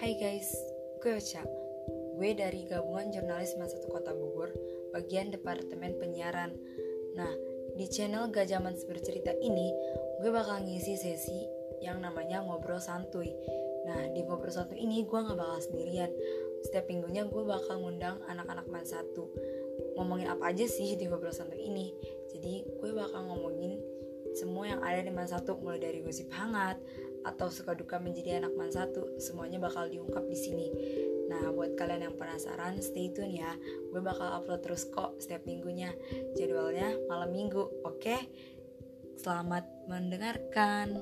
Hai guys, gue Ocha. Gue dari gabungan jurnalis Mas Satu Kota Bogor, bagian Departemen Penyiaran. Nah, di channel Gak Zaman Bercerita ini, gue bakal ngisi sesi yang namanya Ngobrol Santuy. Nah, di Ngobrol Santuy ini gue gak bakal sendirian. Setiap minggunya gue bakal ngundang anak-anak Man Satu. Ngomongin apa aja sih di Ngobrol Santuy ini? Jadi, gue bakal ngomongin semua yang ada di Man Satu, mulai dari gosip hangat, atau suka duka menjadi anak man satu semuanya bakal diungkap di sini. Nah buat kalian yang penasaran stay tune ya. Gue bakal upload terus kok setiap minggunya. Jadwalnya malam minggu oke? Selamat mendengarkan